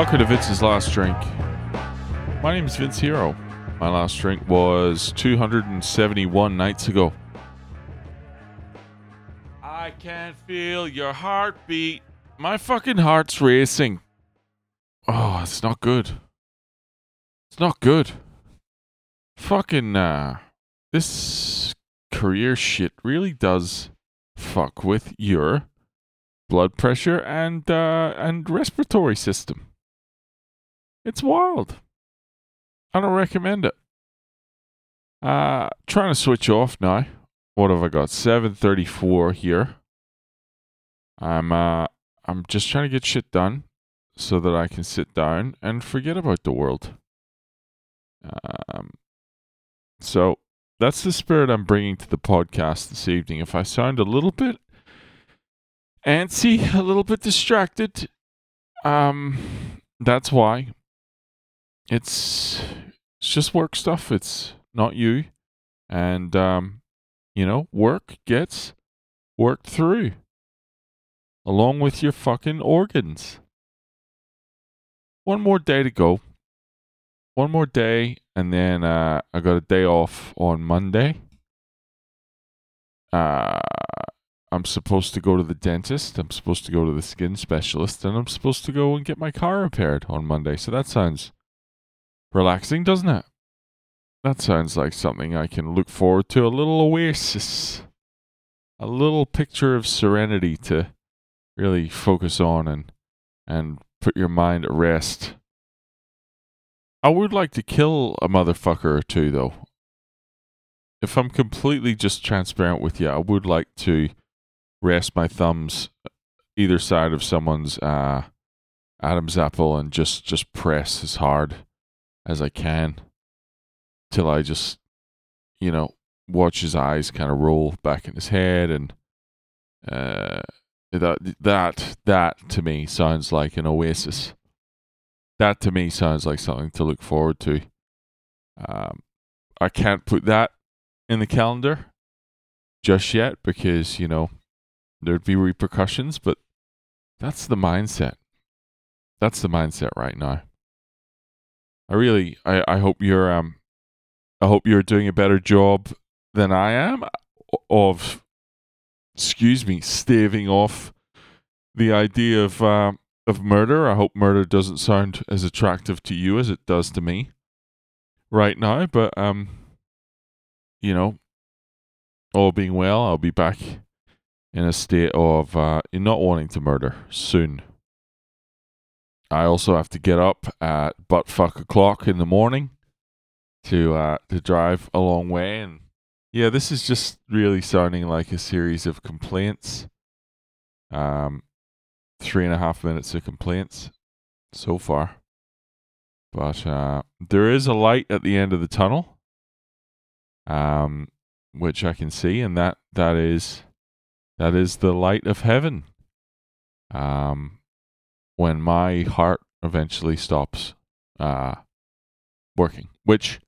Welcome to Vince's Last Drink. My name is Vince Hero. My last drink was 271 nights ago. I can't feel your heartbeat. My fucking heart's racing. Oh, it's not good. It's not good. Fucking, uh, this career shit really does fuck with your blood pressure and, uh, and respiratory system. It's wild. I don't recommend it. Uh trying to switch off now. What have I got? 734 here. I'm uh I'm just trying to get shit done so that I can sit down and forget about the world. Um so that's the spirit I'm bringing to the podcast this evening. If I sound a little bit antsy, a little bit distracted, um that's why. It's it's just work stuff. It's not you. And, um, you know, work gets worked through along with your fucking organs. One more day to go. One more day, and then uh, I got a day off on Monday. Uh, I'm supposed to go to the dentist. I'm supposed to go to the skin specialist, and I'm supposed to go and get my car repaired on Monday. So that sounds relaxing, doesn't it? That sounds like something I can look forward to. A little oasis, a little picture of serenity to really focus on and and put your mind at rest. I would like to kill a motherfucker or two, though. If I'm completely just transparent with you, I would like to rest my thumbs either side of someone's uh, Adam's apple and just just press as hard as I can till I just, you know, watch his eyes kind of roll back in his head, and uh, that that that to me sounds like an oasis. That to me sounds like something to look forward to. Um, I can't put that in the calendar just yet because you know there'd be repercussions, but that's the mindset. That's the mindset right now. I really, I, I hope you're um I hope you're doing a better job than I am of, excuse me, staving off the idea of uh, of murder. I hope murder doesn't sound as attractive to you as it does to me right now. But um, you know, all being well, I'll be back in a state of uh, not wanting to murder soon. I also have to get up at butt fuck o'clock in the morning to uh, to drive a long way, and yeah, this is just really sounding like a series of complaints. Um, three and a half minutes of complaints so far, but uh, there is a light at the end of the tunnel, um, which I can see, and that that is that is the light of heaven. Um, when my heart eventually stops uh, working, which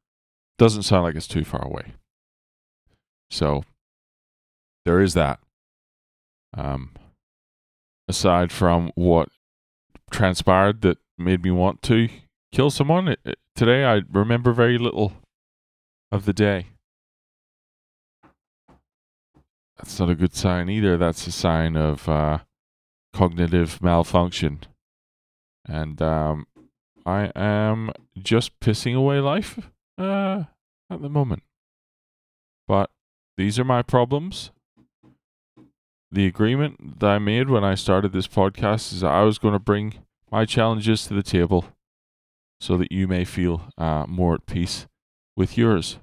doesn't sound like it's too far away. So there is that. Um, aside from what transpired that made me want to kill someone, it, it, today I remember very little of the day. That's not a good sign either. That's a sign of uh, cognitive malfunction. And um, I am just pissing away life uh, at the moment. But these are my problems. The agreement that I made when I started this podcast is that I was going to bring my challenges to the table so that you may feel uh, more at peace with yours.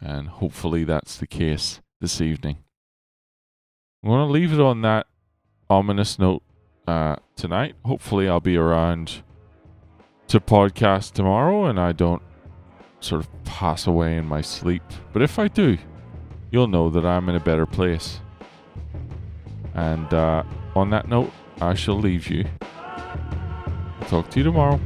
And hopefully that's the case this evening. I'm going to leave it on that ominous note uh, tonight. Hopefully, I'll be around to podcast tomorrow and I don't sort of pass away in my sleep. But if I do, you'll know that I'm in a better place. And uh, on that note, I shall leave you. Talk to you tomorrow.